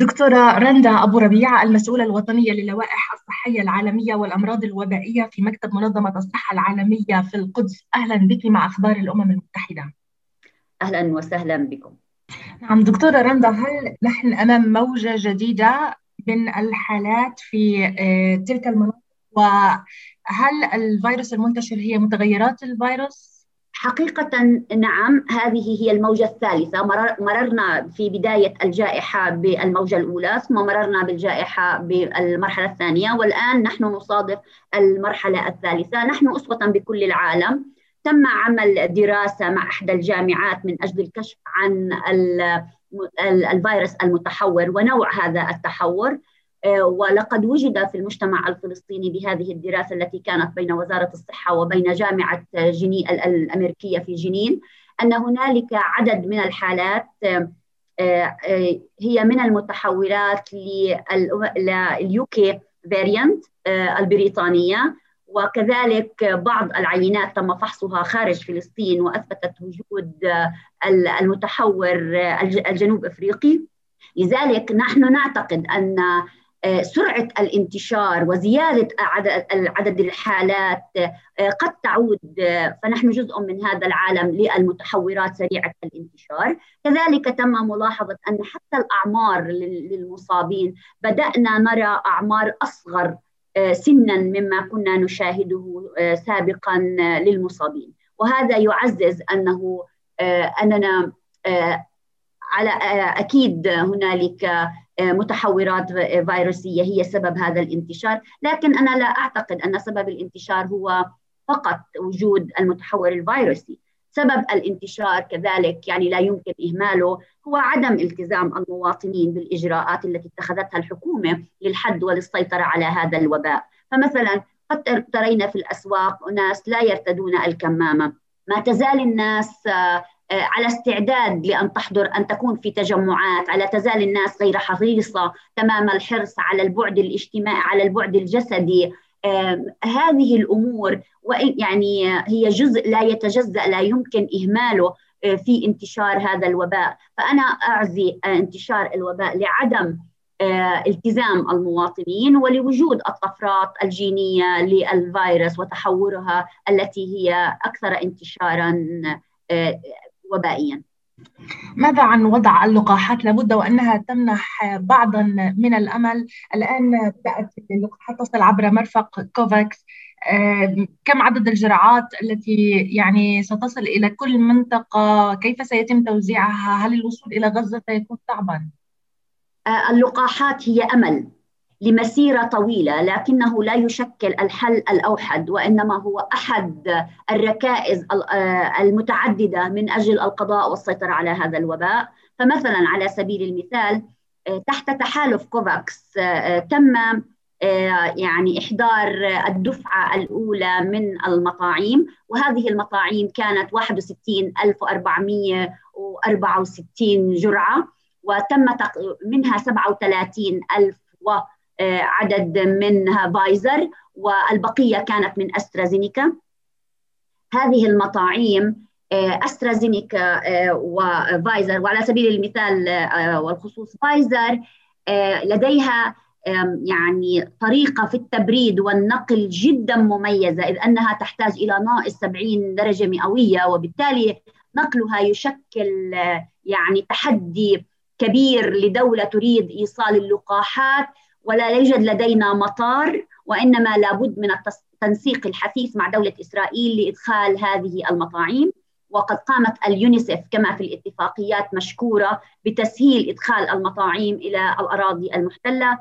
دكتورة رندا أبو ربيع المسؤولة الوطنية للوائح الصحية العالمية والأمراض الوبائية في مكتب منظمة الصحة العالمية في القدس. أهلا بك مع أخبار الأمم المتحدة. أهلا وسهلا بكم. نعم دكتورة رندا هل نحن أمام موجة جديدة من الحالات في آه، تلك المناطق؟ وهل الفيروس المنتشر هي متغيرات الفيروس؟ حقيقة نعم هذه هي الموجة الثالثة. مررنا في بداية الجائحة بالموجة الأولى ثم مررنا بالجائحة بالمرحلة الثانية والآن نحن نصادف المرحلة الثالثة. نحن أسوة بكل العالم. تم عمل دراسة مع إحدى الجامعات من أجل الكشف عن الفيروس المتحور ونوع هذا التحور. ولقد وجد في المجتمع الفلسطيني بهذه الدراسة التي كانت بين وزارة الصحة وبين جامعة جنين الأمريكية في جنين أن هنالك عدد من الحالات آه، آه، هي من المتحورات لليوكي فاريانت البريطانية وكذلك بعض العينات تم فحصها خارج فلسطين وأثبتت وجود المتحور الجنوب أفريقي. لذلك نحن نعتقد أن آه، سرعة الانتشار وزيادة عدد عدد الحالات آه، قد تعود آه، فنحن جزء من هذا العالم للمتحورات سريعة الانتشار، كذلك تم ملاحظة أن حتى الأعمار للمصابين بدأنا نرى أعمار أصغر سنا مما كنا نشاهده سابقا للمصابين، وهذا يعزز أنه أننا على أكيد هنالك متحورات فيروسية هي سبب هذا الانتشار، لكن أنا لا أعتقد أن سبب الانتشار هو فقط وجود المتحور الفيروسي، سبب الانتشار كذلك يعني لا يمكن إهماله هو عدم التزام المواطنين بالإجراءات التي اتخذتها الحكومة للحد وللسيطرة على هذا الوباء، فمثلا قد ترين في الأسواق اناس لا يرتدون الكمامة، ما تزال الناس على استعداد لأن تحضر أن تكون في تجمعات، على تزال الناس غير حريصة تمام الحرص على البعد الاجتماعي، على البعد الجسدي، هذه الأمور يعني هي جزء لا يتجزأ لا يمكن إهماله آه، في انتشار هذا الوباء، فأنا أعزي انتشار الوباء لعدم آه، التزام المواطنين ولوجود الطفرات الجينية للفيروس وتحورها التي هي أكثر انتشارا وبائيا. ماذا عن وضع اللقاحات؟ لابد وأنها تمنح بعضا من الأمل. الآن بدات اللقاحات تصل عبر مرفق كوفاكس. كم عدد الجرعات التي يعني ستصل إلى كل منطقة؟ كيف سيتم توزيعها؟ هل الوصول إلى غزة سيكون صعبا؟ آه، اللقاحات هي أمل. لمسيرة طويلة لكنه لا يشكل الحل الأوحد وإنما هو أحد الركائز آه، المتعددة من أجل القضاء والسيطرة على هذا الوباء. فمثلا على سبيل المثال آه، تحت تحالف كوفاكس آه، تم يعني إحضار الدفعة الأولى من المطاعيم وهذه المطاعيم كانت 61464 جرعة وتم منها 37 ألف عدد منها فايزر والبقية كانت من أسترازينيكا. هذه المطاعيم آه، أسترازينيكا آه، وفايزر وعلى سبيل المثال آه، والخصوص فايزر لديها يعني طريقة في التبريد والنقل جدا مميزة إذ أنها تحتاج إلى ناقص 70 درجة مئوية وبالتالي نقلها يشكل يعني تحدي كبير لدولة تريد إيصال اللقاحات. ولا يوجد لدينا مطار وإنما لابد من التنسيق الحثيث مع دولة إسرائيل لإدخال هذه المطاعيم وقد قامت اليونيسف كما في الاتفاقيات مشكورة بتسهيل إدخال المطاعيم إلى الأراضي المحتلة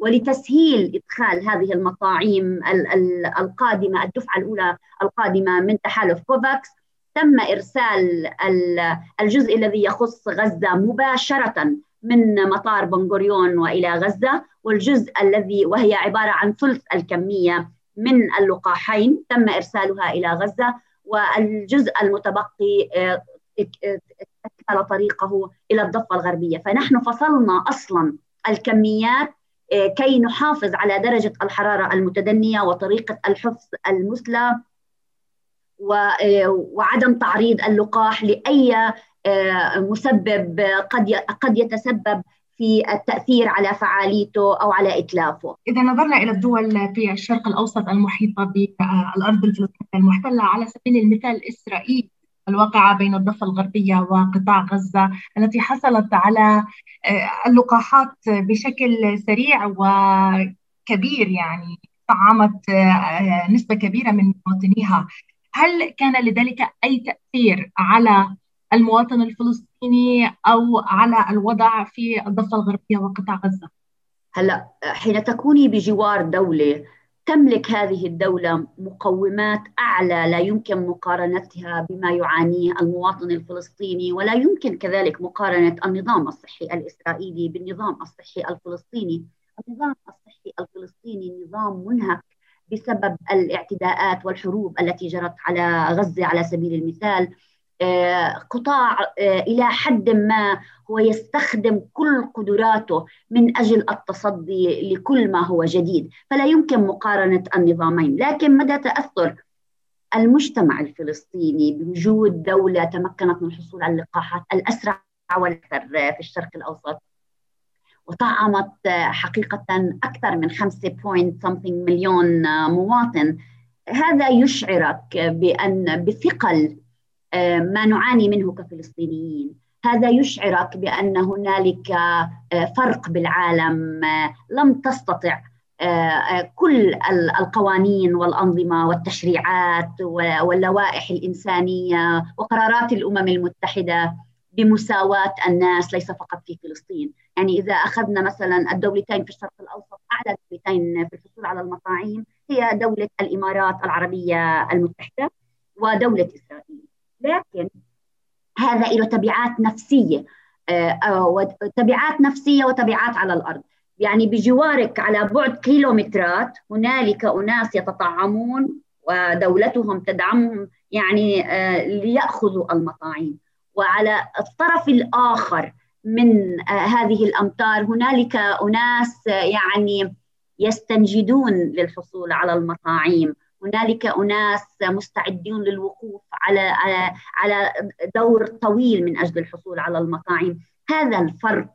ولتسهيل إدخال هذه المطاعيم القادمة الدفعة الأولى القادمة من تحالف كوفاكس تم إرسال الجزء الذي يخص غزة مباشرة من مطار بنغوريون وإلى غزة والجزء الذي وهي عبارة عن ثلث الكمية من اللقاحين تم إرسالها إلى غزة والجزء المتبقي آه، اكمل طريقه إلى الضفة الغربية. فنحن فصلنا أصلا الكميات آه، كي نحافظ على درجة الحرارة المتدنية وطريقة الحفظ المثلى. وعدم تعريض اللقاح لأي مسبب قد قد يتسبب في التأثير على فعاليته أو على إتلافه. إذا نظرنا إلى الدول في الشرق الأوسط المحيطة بالارض الفلسطينية المحتلة على سبيل المثال إسرائيل الواقعة بين الضفة الغربية وقطاع غزة التي حصلت على آه، اللقاحات بشكل سريع وكبير يعني طعمت آه، نسبة كبيرة من مواطنيها هل كان لذلك أي تأثير على المواطن الفلسطيني أو على الوضع في الضفة الغربية وقطاع غزة؟ هلا حين تكوني بجوار دولة تملك هذه الدولة مقومات أعلى لا يمكن مقارنتها بما يعانيه المواطن الفلسطيني ولا يمكن كذلك مقارنة النظام الصحي الإسرائيلي بالنظام الصحي الفلسطيني النظام الصحي الفلسطيني نظام منهك بسبب الاعتداءات والحروب التي جرت على غزة على سبيل المثال. آه، قطاع آه، إلى حد ما هو يستخدم كل قدراته من أجل التصدي لكل ما هو جديد، فلا يمكن مقارنة النظامين، لكن مدى تأثر المجتمع الفلسطيني بوجود دولة تمكنت من الحصول على اللقاحات الأسرع والأكثر في الشرق الأوسط وطعمت حقيقة أكثر من 5 بوينت مليون مواطن. هذا يشعرك بأن بثقل آه، ما نعاني منه كفلسطينيين. هذا يشعرك بأن هنالك آه، فرق بالعالم آه، لم تستطع كل القوانين والأنظمة والتشريعات واللوائح الإنسانية وقرارات الأمم المتحدة بمساواة الناس ليس فقط في فلسطين، يعني إذا أخذنا مثلا الدولتين في الشرق الأوسط أعلى دولتين في الحصول على المطاعيم هي دولة الإمارات العربية المتحدة ودولة إسرائيل. لكن هذا له تبعات نفسية آه، تبعات نفسية وتبعات على الأرض. يعني بجوارك على بعد كيلومترات هنالك أناس يتطعمون ودولتهم تدعمهم يعني آه، ليأخذوا المطاعيم وعلى الطرف الآخر من آه، هذه الأمطار هنالك أناس يعني يستنجدون للحصول على المطاعيم. هنالك أناس مستعدون للوقوف على على على دور طويل من أجل الحصول على المطاعم هذا الفرق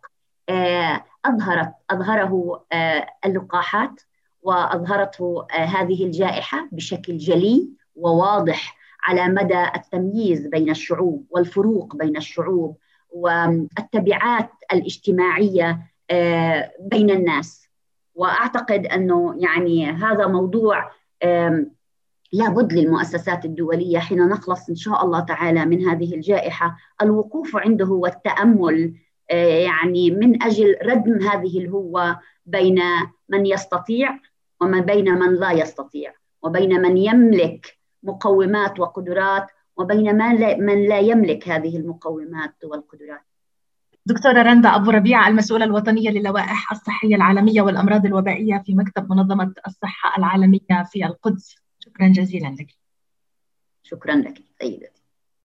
آه، أظهرت أظهره آه، اللقاحات وأظهرته آه، هذه الجائحة بشكل جلي وواضح. على مدى التمييز بين الشعوب والفروق بين الشعوب والتبعات الاجتماعية بين الناس. وأعتقد أنه يعني هذا موضوع لابد للمؤسسات الدولية حين نخلص إن شاء الله تعالى من هذه الجائحة. الوقوف عنده والتأمل آه، يعني من أجل ردم هذه الهوة بين من يستطيع وما بين من لا يستطيع وبين من يملك مقومات وقدرات وبين من لا يملك هذه المقومات والقدرات. دكتورة رندا أبو ربيع المسؤولة الوطنية للوائح الصحية العالمية والأمراض الوبائية في مكتب منظمة الصحة العالمية في القدس. شكرا جزيلا لك. شكرا لك. سيدتي